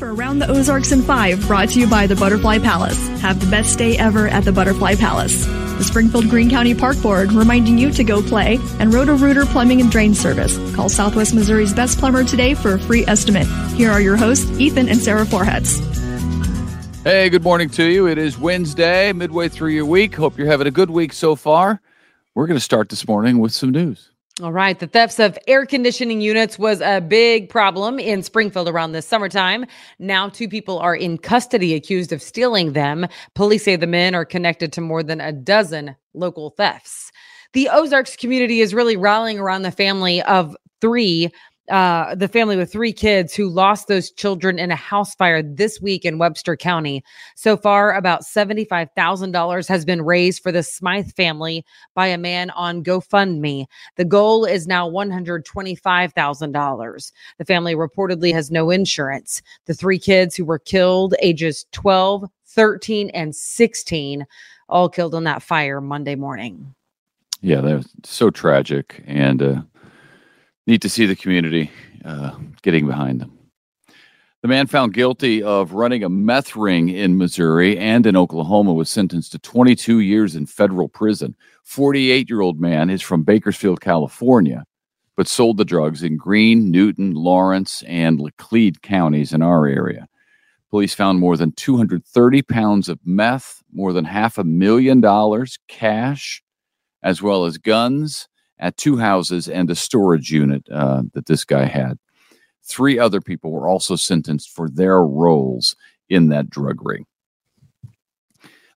for Around the Ozarks in 5, brought to you by the Butterfly Palace. Have the best day ever at the Butterfly Palace. The Springfield Greene County Park Board reminding you to go play, and Roto-Rooter Plumbing and Drain Service. Call Southwest Missouri's best plumber today for a free estimate. Here are your hosts, Ethan and Sarah Forhetz. Hey, good morning to you. It is Wednesday, midway through your week. Hope you're having a good week so far. We're going to start this morning with some news. All right. The thefts of air conditioning units was a big problem in Springfield around this summertime. Now, two people are in custody accused of stealing them. Police say the men are connected to more than a dozen local thefts. The Ozarks community is really rallying around the family of three uh, the family with three kids who lost those children in a house fire this week in Webster County. So far, about $75,000 has been raised for the Smythe family by a man on GoFundMe. The goal is now $125,000. The family reportedly has no insurance. The three kids who were killed, ages 12, 13, and 16, all killed in that fire Monday morning. Yeah, that was so tragic. And, uh, neat to see the community uh, getting behind them. The man found guilty of running a meth ring in Missouri and in Oklahoma was sentenced to 22 years in federal prison. 48 year old man is from Bakersfield, California, but sold the drugs in Greene, Newton, Lawrence, and Laclede counties in our area. Police found more than 230 pounds of meth, more than half a million dollars cash, as well as guns at two houses and a storage unit uh, that this guy had. Three other people were also sentenced for their roles in that drug ring.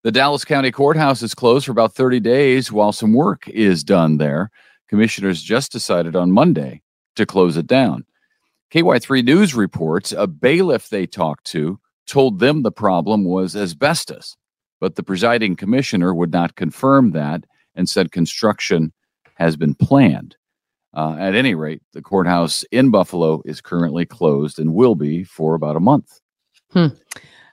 The Dallas County Courthouse is closed for about 30 days while some work is done there. Commissioners just decided on Monday to close it down. KY3 News reports a bailiff they talked to told them the problem was asbestos, but the presiding commissioner would not confirm that and said construction has been planned. Uh, at any rate, the courthouse in Buffalo is currently closed and will be for about a month. Hmm.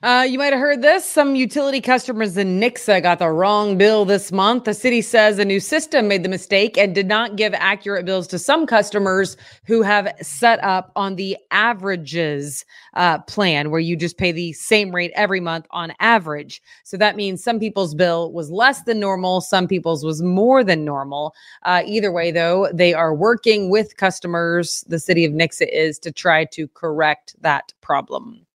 Uh, you might have heard this. Some utility customers in Nixa got the wrong bill this month. The city says a new system made the mistake and did not give accurate bills to some customers who have set up on the averages uh, plan, where you just pay the same rate every month on average. So that means some people's bill was less than normal, some people's was more than normal. Uh, either way, though, they are working with customers. The city of Nixa is to try to correct that problem.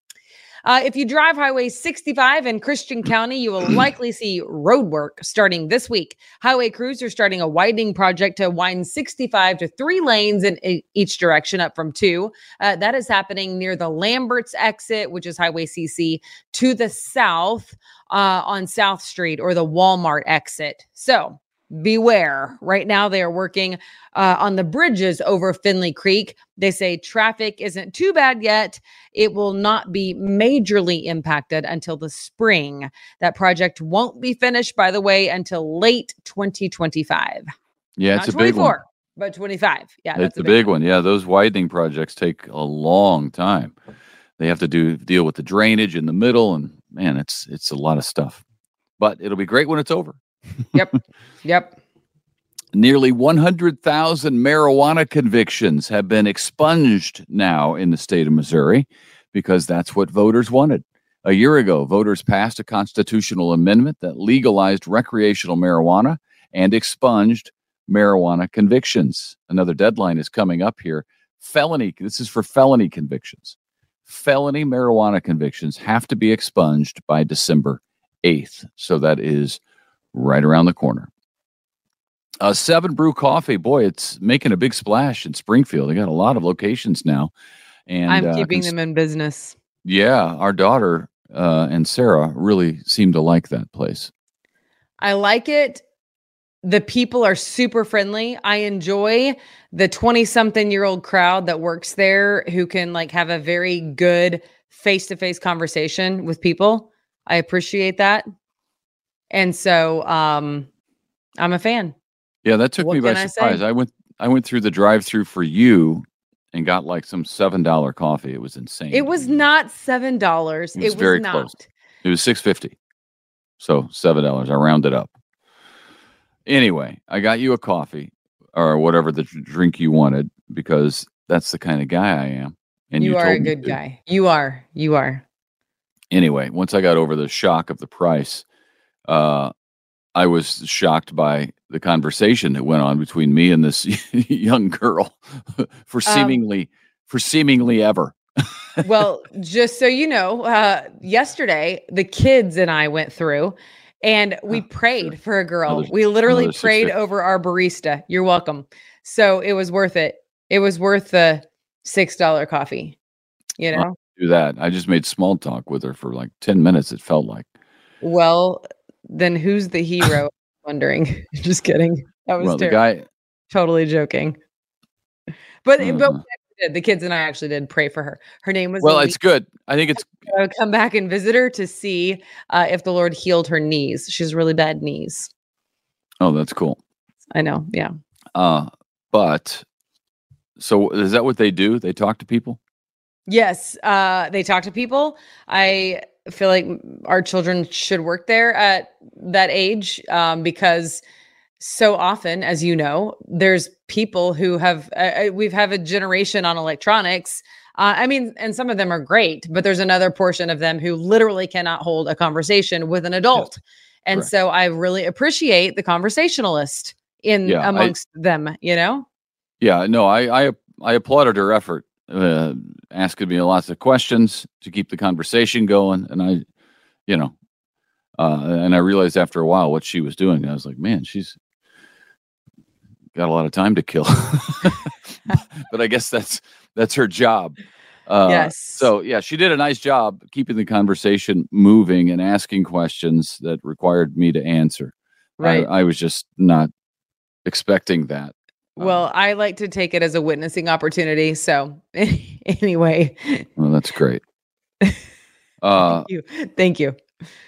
Uh, if you drive Highway 65 in Christian County, you will likely see road work starting this week. Highway crews are starting a widening project to widen 65 to three lanes in each direction, up from two. Uh, that is happening near the Lambert's exit, which is Highway CC, to the south uh, on South Street or the Walmart exit. So beware. Right now, they are working uh, on the bridges over Finley Creek. They say traffic isn't too bad yet. It will not be majorly impacted until the spring. That project won't be finished, by the way, until late 2025. Yeah, it's not a big one. But 25. Yeah, it's a big, big one. one. Yeah, those widening projects take a long time. They have to do deal with the drainage in the middle, and man, it's it's a lot of stuff. But it'll be great when it's over yep. Yep. Nearly 100,000 marijuana convictions have been expunged now in the state of Missouri because that's what voters wanted. A year ago, voters passed a constitutional amendment that legalized recreational marijuana and expunged marijuana convictions. Another deadline is coming up here. Felony, this is for felony convictions. Felony marijuana convictions have to be expunged by December 8th. So that is right around the corner. Uh, Seven Brew Coffee, boy, it's making a big splash in Springfield. They got a lot of locations now, and I'm uh, keeping uh, them in business. Yeah, our daughter uh, and Sarah really seem to like that place. I like it. The people are super friendly. I enjoy the 20 something year old crowd that works there who can like have a very good face to face conversation with people. I appreciate that. And so um I'm a fan. Yeah, that took what me by surprise. I, I went I went through the drive-through for you and got like some seven dollar coffee. It was insane. It was not seven dollars. It was, it was very not. close. It was six fifty. So seven dollars. I rounded up. Anyway, I got you a coffee or whatever the drink you wanted because that's the kind of guy I am. And you, you, are a good guy. You are. You are. Anyway, once I got over the shock of the price, uh, I was shocked by the conversation that went on between me and this young girl for Um, seemingly for seemingly ever. well, just so you know, uh, yesterday the kids and I went through and we Oh, prayed sure. for a girl. Another- we literally prayed fifty. over our barista. You're welcome. So it was worth it. It was worth the six dollar coffee. You know. Do that. I just made small talk with her for like ten minutes. It felt like. Well, then who's the hero? Wondering. just kidding. That was Well, the terrible. guy. totally joking. But but we actually did. the kids and I actually did pray for her. Her name was Well, Elise. it's good. I think it's uh, come back and visit her to see uh, if the Lord healed her knees. She has really bad knees. Oh, that's cool. I know. Yeah. Uh, but so is that what they do? They talk to people? Yes. Uh, they talk to people. I feel like our children should work there at that age um, because so often, as you know, there's people who have, uh, uh, we've have a generation on electronics. Uh, I mean, and some of them are great, but there's another portion of them who literally cannot hold a conversation with an adult. And so I really appreciate the conversationalist in Yeah, I- amongst them, you know? Yeah, no, I I, I applauded her effort, uh, asking me lots of questions to keep the conversation going, and I, you know, uh, and I realized after a while what she was doing. I was like, man, she's got a lot of time to kill. but I guess that's that's her job. Uh, yes. So yeah, she did a nice job keeping the conversation moving and asking questions that required me to answer. I- right. I, was just not expecting that. Well, I like to take it as a witnessing opportunity. So, anyway, Well, that's great. Uh, thank you. Thank you.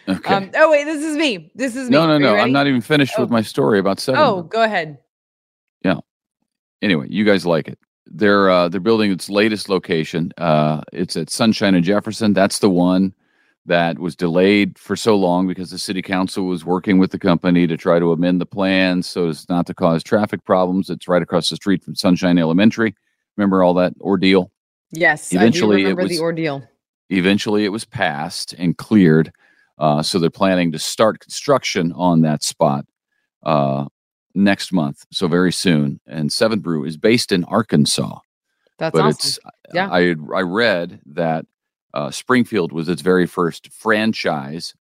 okay. Um, oh, wait, this is me. This is me. no, no, no. I'm not even finished Oh. with my story about seven. Oh, go ahead. Yeah. Anyway, you guys like it. They're uh, they're building its latest location. Uh, it's at Sunshine and Jefferson. That's the one that was delayed for so long because the city council was working with the company to try to amend the plans so as not to cause traffic problems. It's right across the street from Sunshine Elementary. Remember all that ordeal? Yes. Eventually I it do remember was- the ordeal. eventually it was passed and cleared uh, so they're planning to start construction on that spot uh, next month so very soon and Seven brew is based in arkansas That's but awesome. it's Yeah. i i read that uh, springfield was its very first franchise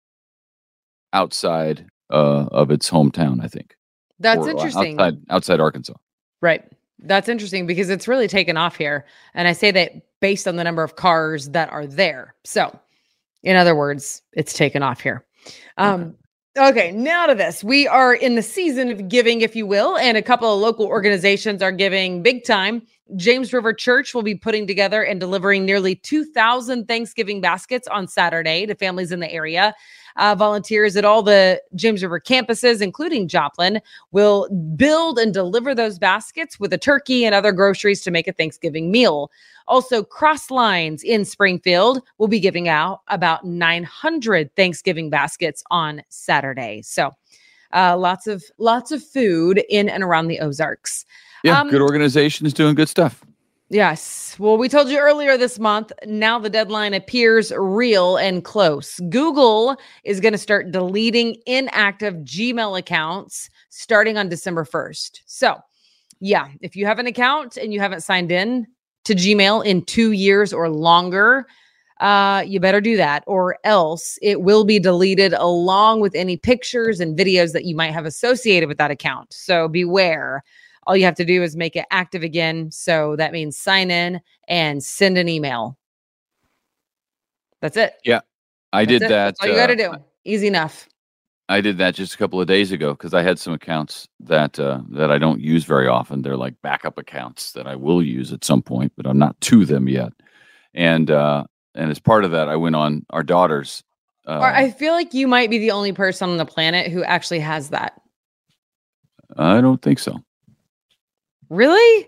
outside uh, of its hometown i think That's or, uh, interesting. outside, outside arkansas Right. That's interesting because it's really taken off here. And I say that based on the number of cars that are there. So, in other words, it's taken off here. Um, okay. Now to this. We are in the season of giving, if you will, and a couple of local organizations are giving big time. James River Church will be putting together and delivering nearly 2,000 Thanksgiving baskets on Saturday to families in the area. Uh, volunteers at all the James River campuses, including Joplin, will build and deliver those baskets with a turkey and other groceries to make a Thanksgiving meal. Also, Cross Lines in Springfield will be giving out about 900 Thanksgiving baskets on Saturday. So, uh, lots of lots of food in and around the Ozarks. yeah Um, good organization is doing good stuff Yes. Well, we told you earlier this month. Now the deadline appears real and close. Google is going to start deleting inactive Gmail accounts starting on December 1st. So, yeah, if you have an account and you haven't signed in to Gmail in two years or longer, uh, you better do that, or else it will be deleted along with any pictures and videos that you might have associated with that account. So, beware all you have to do is make it active again. So that means sign in and send an email. That's it. Yeah. I That's did it. that That's all you got to uh, do. Easy enough. I did that just a couple of days ago because I had some accounts that uh, that I don't use very often. They're like backup accounts that I will use at some point, but I'm not to them yet. And uh, and as part of that, I went on our daughter's. Uh, I feel like you might be the only person on the planet who actually has that. I don't think so. Really?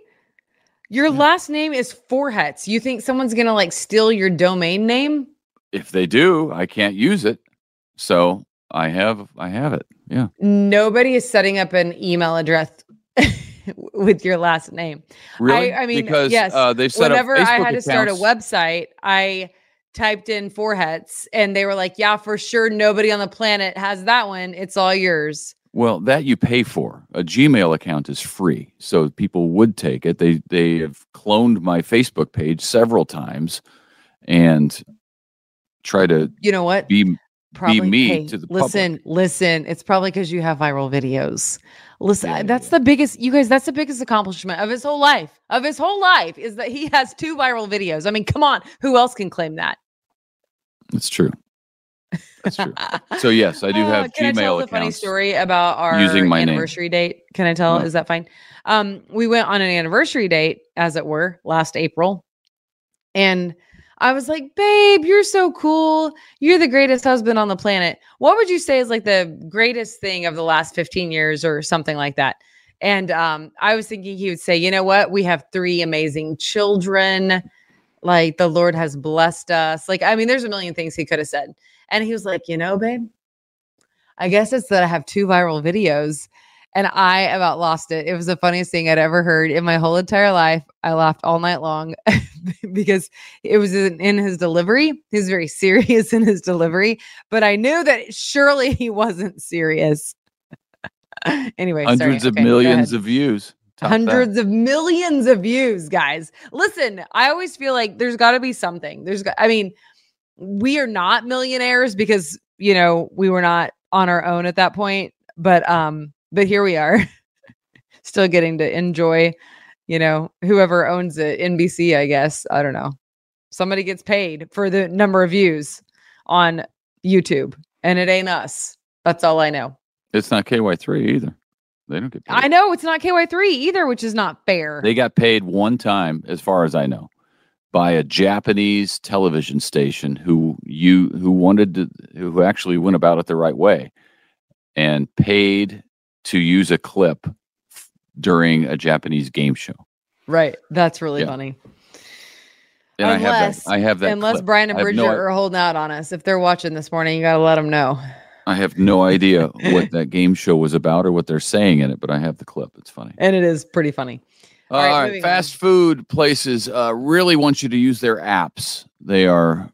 Your Yeah. last name is Forhetz. You think someone's going to like steal your domain name? If they do, I can't use it. So I have I have it. Yeah. Nobody is setting up an email address with your last name. Really? I mean, because yes. uh, they've set Whenever up I had to start a website, I typed in Forhetz and they were like, yeah, for sure. Nobody on the planet has that one. It's all yours. Well, that you pay for. A Gmail account is free, so people would take it. They they have cloned my Facebook page several times, and try to You know what? be Probably me hey, to the public. listen, listen. It's probably because you have viral videos. Listen, Yeah, that's yeah. the biggest, you guys, that's the biggest accomplishment of his whole life. Of his whole life is that he has two viral videos. I mean, come on, who else can claim that? It's true. That's true. So yes, I do Uh, have can I tell Gmail the funny story about our using my name. anniversary date? Can I tell? No. Is that fine? Um, we went on an anniversary date, as it were, last April, and I was like, "Babe, you're so cool. You're the greatest husband on the planet. What would you say is like the greatest thing of the last 15 years, or something like that?" And um, I was thinking he would say, "You know what? We have three amazing children." Like the Lord has blessed us. Like, I mean, there's a million things he could have said. And he was like, you know, babe, I guess it's that I have two viral videos and I about lost it. It was the funniest thing I'd ever heard in my whole entire life. I laughed all night long because it was in, in his delivery. He was very serious in his delivery, but I knew that surely he wasn't serious. anyway, sorry. Hundreds of Okay, millions of views. Top that. hundreds of millions of views guys. Listen i always feel like there's got to be something. There's i mean we are not millionaires because you know we were not on our own at that point but um but here we are. Still getting to enjoy you know whoever owns it nbc i guess. I don't know. Somebody gets paid for the number of views on youtube and it ain't us. That's all i know. It's not KY3 either. They don't get paid. i know it's not ky3 either which is not fair They got paid one time, as far as I know, by a Japanese television station who you who wanted to who actually went about it the right way and paid to use a clip during a Japanese game show. Right. That's really Yeah. funny. And I have Unless- that. I have that. Unless clip. Brian and Bridget no- are holding out on us. If they're watching this morning, you got to let them know. I have no idea what that game show was about or what they're saying in it, but I have the clip. It's funny. And it is pretty funny. All All right, right, fast food places uh, really want you to use their apps. They are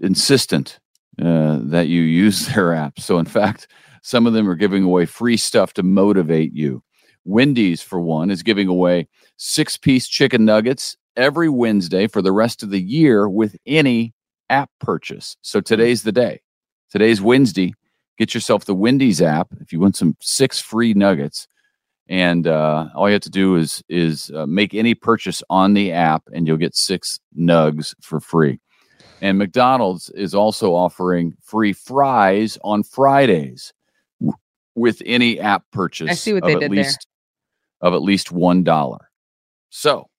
insistent uh, that you use their apps. So, in fact, some of them are giving away free stuff to motivate you. Wendy's, for one, is giving away six piece chicken nuggets every Wednesday for the rest of the year with any app purchase. So, today's the day. Today's Wednesday. Get yourself the Wendy's app if you want some six free nuggets. And uh, all you have to do is is uh, make any purchase on the app and you'll get six nugs for free. And mcdonald's is also offering free fries on fridays w- with any app purchase I see what of they at did there. least of at least one dollar. So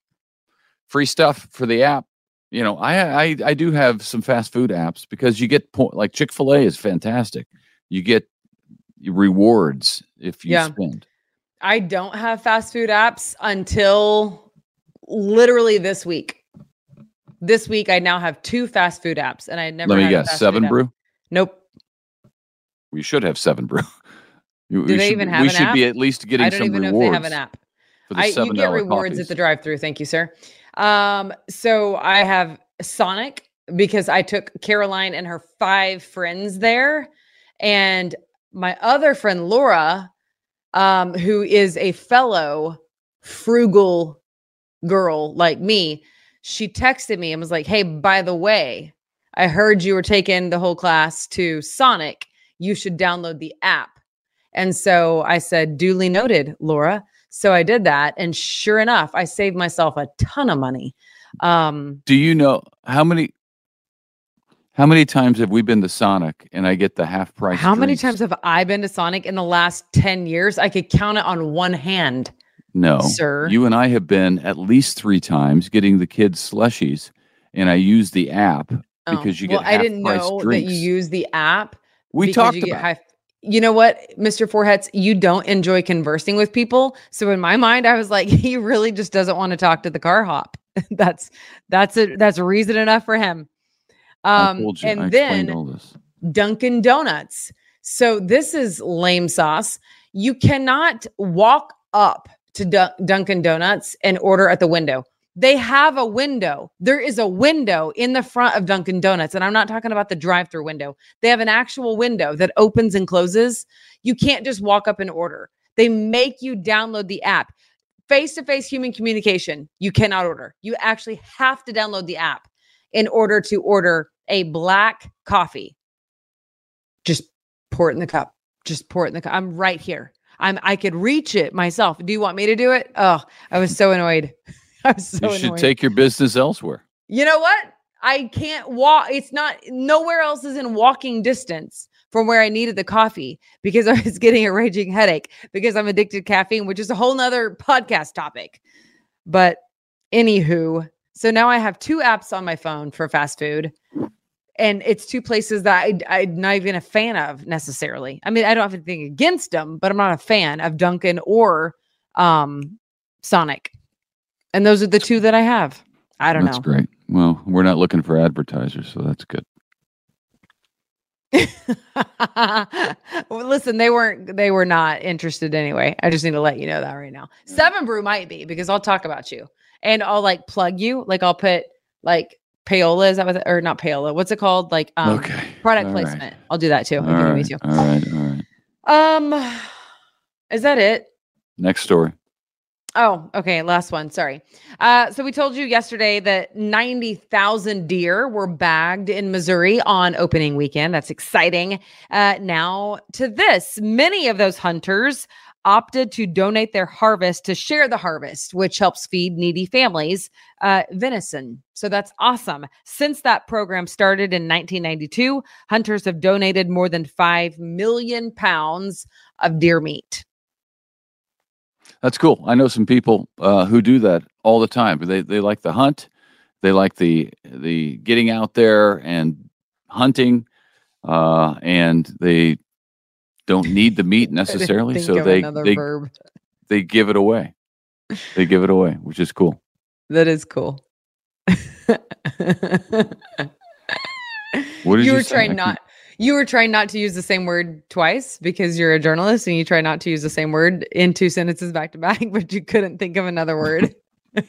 free stuff for the app. You know I, I i do have some fast food apps because you get point like chick-fil-a is fantastic you get rewards if you Yeah. spend I don't have fast food apps until literally this week. This week, I now have two fast food apps, and I never. Let me had guess, Seven app. Brew. Nope. We should have Seven Brew. Do we they should, even have We an should be at least getting some rewards. I don't some even know if they have an app. for the I, you get rewards coffees. at the drive-through. Thank you, sir. Um, so I have Sonic because I took Caroline and her five friends there, and my other friend Laura, um, who is a fellow frugal girl like me, she texted me and was like, "Hey, by the way, I heard you were taking the whole class to Sonic. You should download the app." And so I said, duly noted, Laura. So I did that. And sure enough, I saved myself a ton of money. Um, Do you know how many? How many times have we been to Sonic and I get the half price? how many times have I been to Sonic in the last 10 years? I could count it on one hand, No, sir. You and I have been at least three times getting the kids slushies, and I use the app Oh, because you well, get I didn't know drinks. that you use the app. we talked you about. high- you know what, Mr. Forhetz, you don't enjoy conversing with people. So in my mind, I was like, he really just doesn't want to talk to the car hop. that's that's a that's reason enough for him. Um, you. And then all this. Dunkin' Donuts. So this is lame sauce. You cannot walk up to Dun- Dunkin' Donuts and order at the window. They have a window. There is a window in the front of Dunkin' Donuts. And I'm not talking about the drive through window. They have an actual window that opens and closes. You can't just walk up and order. They make you download the app. Face to face human communication, you cannot order. You actually have to download the app in order to order a black coffee. Just pour it in the cup. Just pour it in the cup. I'm right here. I'm I could reach it myself. Do you want me to do it? Oh, I was so annoyed. I was so you should annoyed. take your business elsewhere. You know what? I can't walk. It's not nowhere else is in walking distance from where I needed the coffee because I was getting a raging headache because I'm addicted to caffeine, which is a whole nother podcast topic. But anywho, so now I have two apps on my phone for fast food. And it's two places that I, I'm not even a fan of necessarily. I mean, I don't have anything against them, but I'm not a fan of Dunkin' or um, Sonic. And those are the two that I have. I don't that's know. great. Well, we're not looking for advertisers, so that's good. well, listen, they weren't they were not interested anyway. I just need to let you know that right now. Seven Brew might be because I'll talk about you and I'll like plug you. Like I'll put like payola is that what or not payola? What's it called? Like um okay. product All right. placement. I'll do that too. All I'll give it right. to you. All right. All right. Um is that it? Next story. Oh, okay. Last one. Sorry. Uh, so we told you yesterday that 90,000 deer were bagged in Missouri on opening weekend. That's exciting. Uh, now to this, many of those hunters opted to donate their harvest to share the harvest, which helps feed needy families uh, venison. So that's awesome. Since that program started in 1992, hunters have donated more than 5 million pounds of deer meat. That's cool. I know some people uh, who do that all the time. They they like the hunt, they like the the getting out there and hunting, uh, and they don't need the meat necessarily, so they they verb. they give it away. They give it away, which is cool. That is cool. What did you were say? Trying not you were trying not to use the same word twice because you're a journalist and you try not to use the same word in two sentences back to back, but you couldn't think of another word.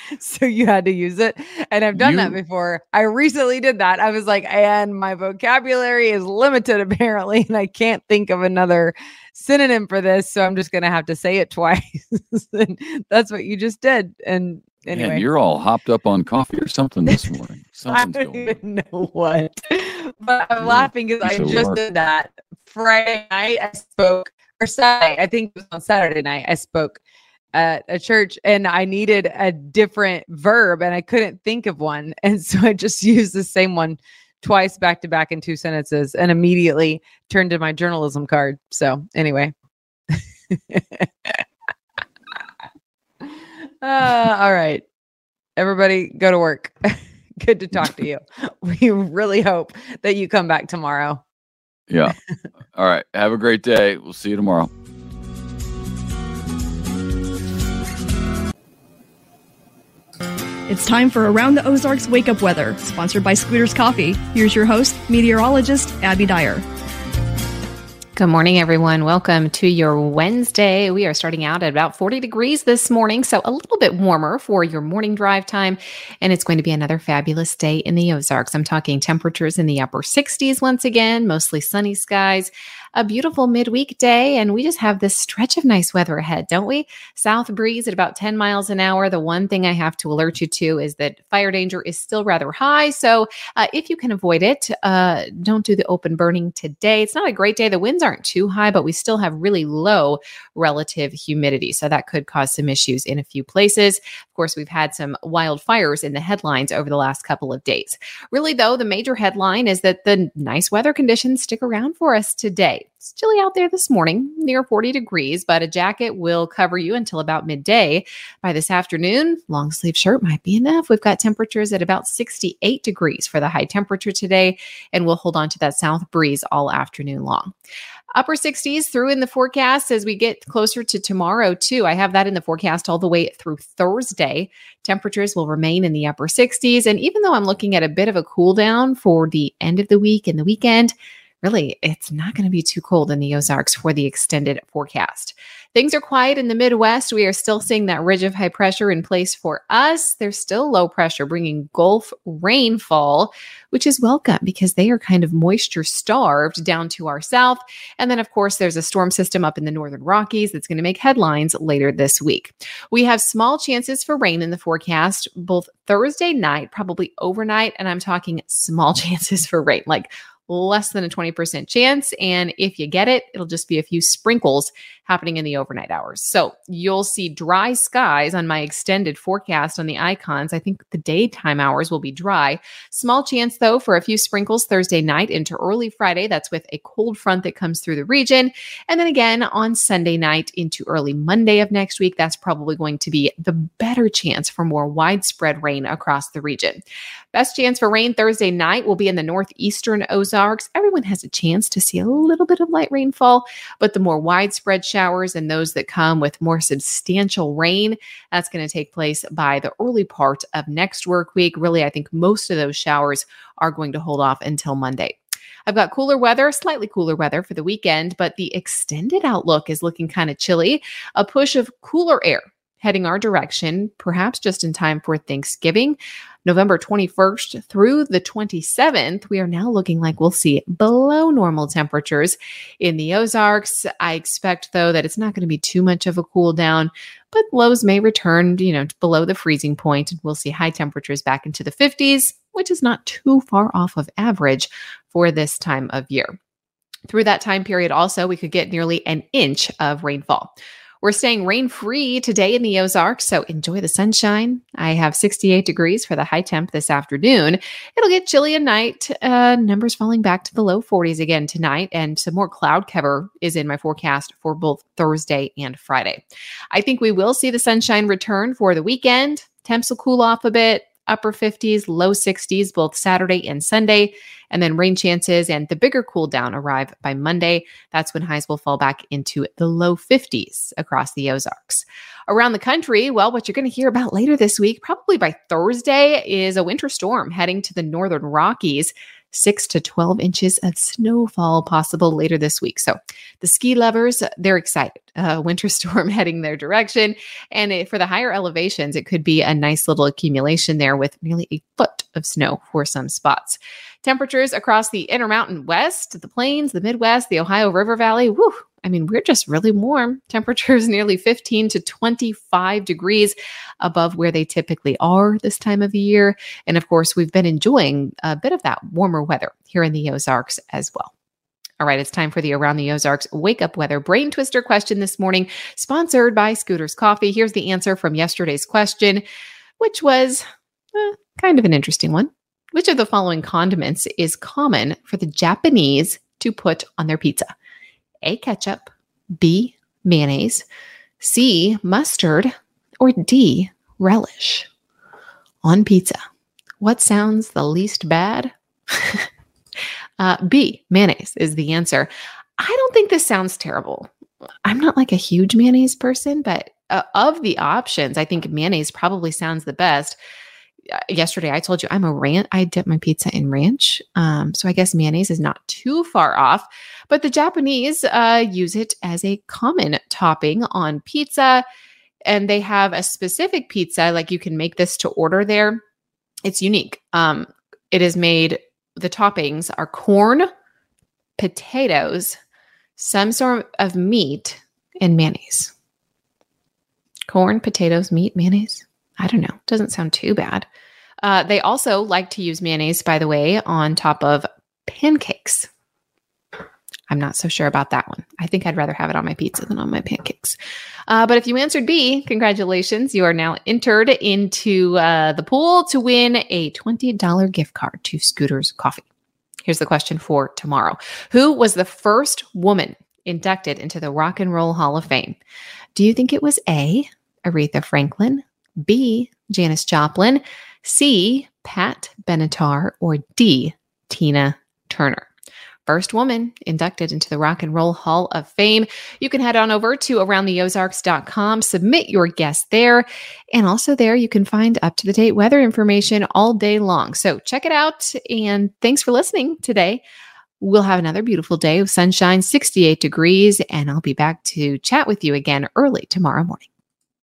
so you had to use it. And I've done that before. I recently did that. I was like, and my vocabulary is limited apparently, and I can't think of another synonym for this. So I'm just gonna have to say it twice. that's what you just did. And anyway. Man, you're all hopped up on coffee or something this morning. I don't going on. even know what. But I'm You're laughing because I just work. did that Friday night. I spoke, or Saturday, I think it was on Saturday night. I spoke at a church and I needed a different verb and I couldn't think of one. And so I just used the same one twice back to back in two sentences and immediately turned to my journalism card. So, anyway. uh, all right. Everybody go to work. Good to talk to you. We really hope that you come back tomorrow. Yeah. All right. Have a great day. We'll see you tomorrow. It's time for Around the Ozarks Wake Up Weather, sponsored by Scooters Coffee. Here's your host, meteorologist Abby Dyer. Good morning, everyone. Welcome to your Wednesday. We are starting out at about 40 degrees this morning, so a little bit warmer for your morning drive time. And it's going to be another fabulous day in the Ozarks. I'm talking temperatures in the upper 60s once again, mostly sunny skies, a beautiful midweek day. And we just have this stretch of nice weather ahead, don't we? South breeze at about 10 miles an hour. The one thing I have to alert you to is that fire danger is still rather high. So uh, if you can avoid it, uh, don't do the open burning today. It's not a great day. The winds aren't too high, but we still have really low relative humidity. So that could cause some issues in a few places. Course, we've had some wildfires in the headlines over the last couple of days. Really, though, the major headline is that the nice weather conditions stick around for us today. It's chilly out there this morning, near 40 degrees, but a jacket will cover you until about midday. By this afternoon, long sleeve shirt might be enough. We've got temperatures at about 68 degrees for the high temperature today, and we'll hold on to that south breeze all afternoon long. Upper 60s through in the forecast as we get closer to tomorrow, too. I have that in the forecast all the way through Thursday. Temperatures will remain in the upper 60s. And even though I'm looking at a bit of a cool down for the end of the week and the weekend, really, it's not going to be too cold in the Ozarks for the extended forecast. Things are quiet in the Midwest. We are still seeing that ridge of high pressure in place for us. There's still low pressure bringing Gulf rainfall, which is welcome because they are kind of moisture starved down to our south. And then, of course, there's a storm system up in the northern Rockies that's going to make headlines later this week. We have small chances for rain in the forecast, both Thursday night, probably overnight, and I'm talking small chances for rain, like less than a 20% chance. And if you get it, it'll just be a few sprinkles happening in the overnight hours. So you'll see dry skies on my extended forecast on the icons. I think the daytime hours will be dry. Small chance, though, for a few sprinkles Thursday night into early Friday. That's with a cold front that comes through the region. And then again on Sunday night into early Monday of next week. That's probably going to be the better chance for more widespread rain across the region. Best chance for rain Thursday night will be in the northeastern Everyone has a chance to see a little bit of light rainfall, but the more widespread showers and those that come with more substantial rain, that's going to take place by the early part of next work week. Really, I think most of those showers are going to hold off until Monday. I've got cooler weather, slightly cooler weather for the weekend, but the extended outlook is looking kind of chilly. A push of cooler air heading our direction, perhaps just in time for Thanksgiving. November 21st through the 27th, we are now looking like we'll see below normal temperatures in the Ozarks. I expect, though, that it's not going to be too much of a cool down, but lows may return, you know, below the freezing point, and we'll see high temperatures back into the 50s, which is not too far off of average for this time of year. Through that time period, also, we could get nearly an inch of rainfall. We're staying rain free today in the Ozarks, so enjoy the sunshine. I have 68 degrees for the high temp this afternoon. It'll get chilly at night. Uh, numbers falling back to the low 40s again tonight, and some more cloud cover is in my forecast for both Thursday and Friday. I think we will see the sunshine return for the weekend. Temps will cool off a bit upper 50s, low 60s, both Saturday and Sunday. And then rain chances and the bigger cool down arrive by Monday. That's when highs will fall back into the low 50s across the Ozarks. Around the country, well, what you're going to hear about later this week, probably by Thursday, is a winter storm heading to the northern Rockies six to 12 inches of snowfall possible later this week. So the ski lovers, they're excited. Uh, winter storm heading their direction. And it, for the higher elevations, it could be a nice little accumulation there with nearly a foot of snow for some spots. Temperatures across the Intermountain West, the plains, the Midwest, the Ohio River Valley, I mean, we're just really warm. Temperatures nearly 15 to 25 degrees above where they typically are this time of year. And of course, we've been enjoying a bit of that warmer weather here in the Ozarks as well. All right, it's time for the Around the Ozarks Wake Up Weather Brain Twister question this morning, sponsored by Scooters Coffee. Here's the answer from yesterday's question, which was eh, kind of an interesting one. Which of the following condiments is common for the Japanese to put on their pizza? A, ketchup, B, mayonnaise, C, mustard, or D, relish on pizza. What sounds the least bad? uh, B, mayonnaise is the answer. I don't think this sounds terrible. I'm not like a huge mayonnaise person, but uh, of the options, I think mayonnaise probably sounds the best. Uh, yesterday I told you I'm a ranch. I dip my pizza in ranch. Um, so I guess mayonnaise is not too far off. But the Japanese uh, use it as a common topping on pizza. And they have a specific pizza, like you can make this to order there. It's unique. Um, it is made, the toppings are corn, potatoes, some sort of meat, and mayonnaise. Corn, potatoes, meat, mayonnaise. I don't know. Doesn't sound too bad. Uh, they also like to use mayonnaise, by the way, on top of pancakes. I'm not so sure about that one. I think I'd rather have it on my pizza than on my pancakes. Uh, but if you answered B, congratulations. You are now entered into uh, the pool to win a $20 gift card to Scooters Coffee. Here's the question for tomorrow Who was the first woman inducted into the Rock and Roll Hall of Fame? Do you think it was A, Aretha Franklin, B, Janis Joplin, C, Pat Benatar, or D, Tina Turner? First woman inducted into the Rock and Roll Hall of Fame. You can head on over to aroundtheozarks.com, submit your guess there. And also, there you can find up to the date weather information all day long. So check it out. And thanks for listening today. We'll have another beautiful day of sunshine, 68 degrees, and I'll be back to chat with you again early tomorrow morning.